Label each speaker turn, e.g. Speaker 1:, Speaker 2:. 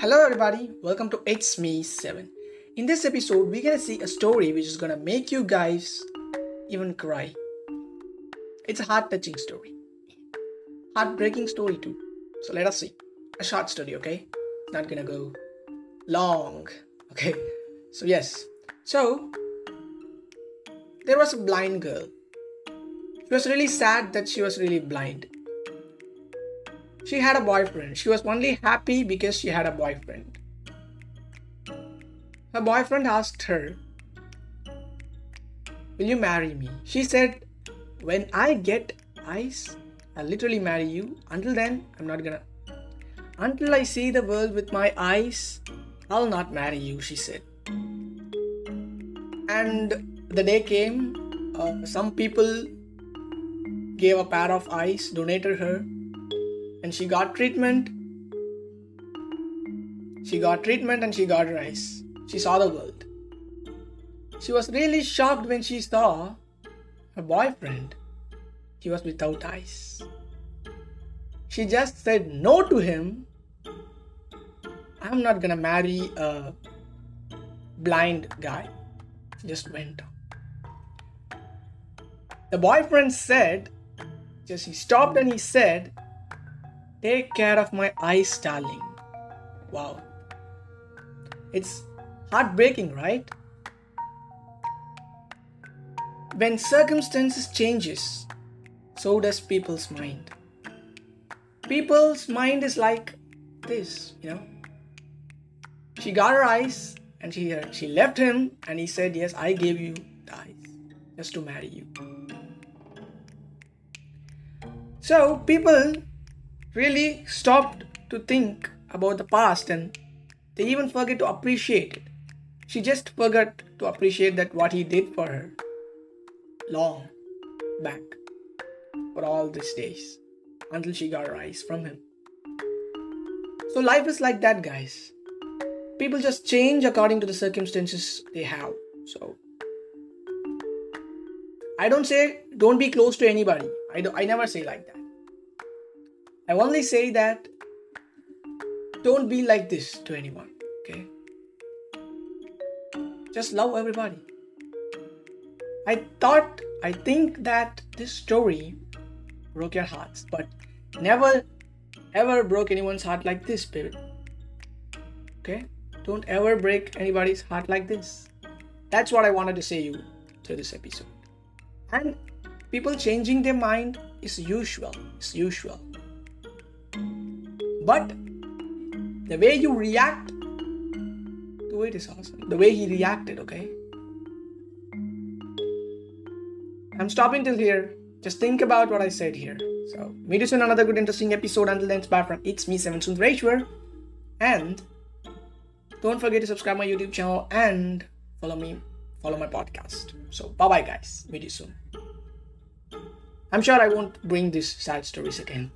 Speaker 1: Hello, everybody. Welcome to It's Me 7. In this episode, we're gonna see a story which is gonna make you guys even cry. It's a heart touching story, heartbreaking story, too. So, let us see. A short story, okay? Not gonna go long, okay? So, yes. So, there was a blind girl. She was really sad that she was really blind she had a boyfriend. She was only happy because she had a boyfriend. Her boyfriend asked her, Will you marry me? She said, When I get eyes, I'll literally marry you. Until then, I'm not gonna. Until I see the world with my eyes, I'll not marry you, she said. And the day came, uh, some people gave a pair of eyes, donated her, and she got treatment. She got treatment and she got rice. She saw the world. She was really shocked when she saw her boyfriend. He was without eyes. She just said no to him. I'm not gonna marry a blind guy. She just went on. The boyfriend said, just he stopped and he said, Take care of my eyes, darling. Wow. It's heartbreaking, right? When circumstances changes, so does people's mind. People's mind is like this, you know. She got her eyes and she uh, she left him and he said, Yes, I gave you the eyes just to marry you. So people really stopped to think about the past and they even forget to appreciate it. She just forgot to appreciate that what he did for her long back for all these days until she got her eyes from him. So life is like that, guys. People just change according to the circumstances they have. So I don't say don't be close to anybody. I, do, I never say like that. I only say that don't be like this to anyone, okay? Just love everybody. I thought, I think that this story broke your hearts, but never ever broke anyone's heart like this, baby. Okay? Don't ever break anybody's heart like this. That's what I wanted to say you to this episode. And people changing their mind is usual. It's usual. But the way you react to it is awesome. The way he reacted, okay? I'm stopping till here. Just think about what I said here. So, meet you soon another good interesting episode. Until then, it's bye from It's Me, Seven Sundareshwar. And don't forget to subscribe my YouTube channel and follow me, follow my podcast. So, bye bye, guys. Meet you soon. I'm sure I won't bring these sad stories again.